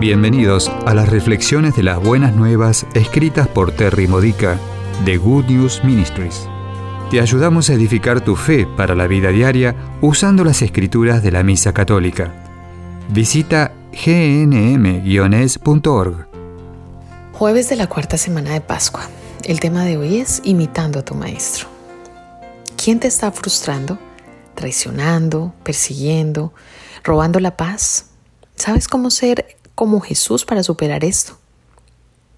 Bienvenidos a las reflexiones de las buenas nuevas escritas por Terry Modica de Good News Ministries. Te ayudamos a edificar tu fe para la vida diaria usando las escrituras de la Misa Católica. Visita gnm-es.org. Jueves de la cuarta semana de Pascua. El tema de hoy es imitando a tu maestro. ¿Quién te está frustrando? ¿Traicionando? ¿Persiguiendo? ¿Robando la paz? ¿Sabes cómo ser como Jesús para superar esto.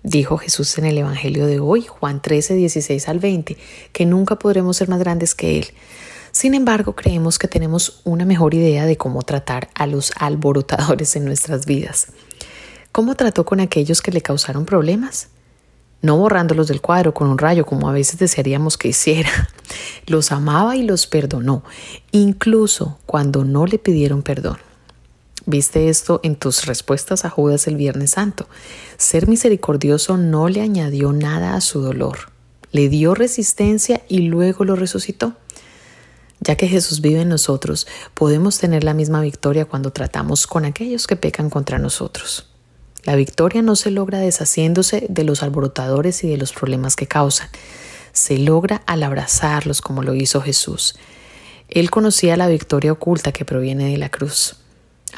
Dijo Jesús en el Evangelio de hoy, Juan 13, 16 al 20, que nunca podremos ser más grandes que Él. Sin embargo, creemos que tenemos una mejor idea de cómo tratar a los alborotadores en nuestras vidas. ¿Cómo trató con aquellos que le causaron problemas? No borrándolos del cuadro con un rayo como a veces desearíamos que hiciera. Los amaba y los perdonó, incluso cuando no le pidieron perdón. Viste esto en tus respuestas a Judas el Viernes Santo. Ser misericordioso no le añadió nada a su dolor. Le dio resistencia y luego lo resucitó. Ya que Jesús vive en nosotros, podemos tener la misma victoria cuando tratamos con aquellos que pecan contra nosotros. La victoria no se logra deshaciéndose de los alborotadores y de los problemas que causan. Se logra al abrazarlos como lo hizo Jesús. Él conocía la victoria oculta que proviene de la cruz.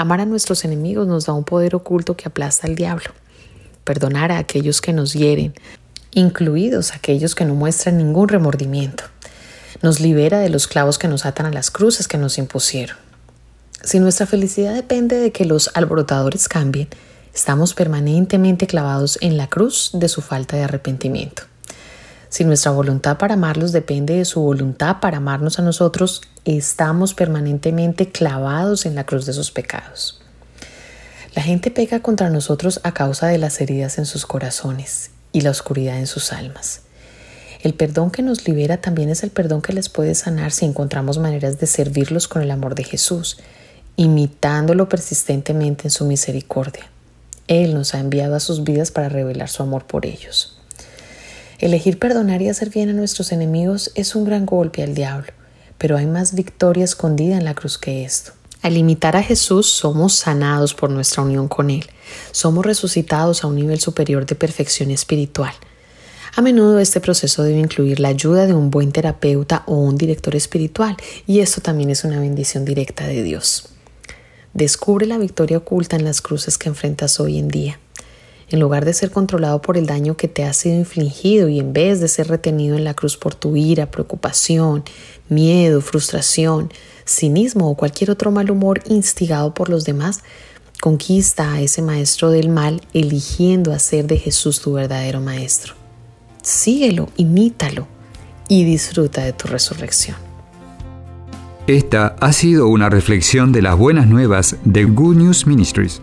Amar a nuestros enemigos nos da un poder oculto que aplasta al diablo. Perdonar a aquellos que nos hieren, incluidos aquellos que no muestran ningún remordimiento. Nos libera de los clavos que nos atan a las cruces que nos impusieron. Si nuestra felicidad depende de que los alborotadores cambien, estamos permanentemente clavados en la cruz de su falta de arrepentimiento. Si nuestra voluntad para amarlos depende de su voluntad para amarnos a nosotros, estamos permanentemente clavados en la cruz de sus pecados. La gente peca contra nosotros a causa de las heridas en sus corazones y la oscuridad en sus almas. El perdón que nos libera también es el perdón que les puede sanar si encontramos maneras de servirlos con el amor de Jesús, imitándolo persistentemente en su misericordia. Él nos ha enviado a sus vidas para revelar su amor por ellos. Elegir perdonar y hacer bien a nuestros enemigos es un gran golpe al diablo, pero hay más victoria escondida en la cruz que esto. Al imitar a Jesús somos sanados por nuestra unión con Él, somos resucitados a un nivel superior de perfección espiritual. A menudo este proceso debe incluir la ayuda de un buen terapeuta o un director espiritual, y esto también es una bendición directa de Dios. Descubre la victoria oculta en las cruces que enfrentas hoy en día en lugar de ser controlado por el daño que te ha sido infligido y en vez de ser retenido en la cruz por tu ira, preocupación, miedo, frustración, cinismo o cualquier otro mal humor instigado por los demás, conquista a ese maestro del mal eligiendo hacer de Jesús tu verdadero maestro. Síguelo, imítalo y disfruta de tu resurrección. Esta ha sido una reflexión de las buenas nuevas de Good News Ministries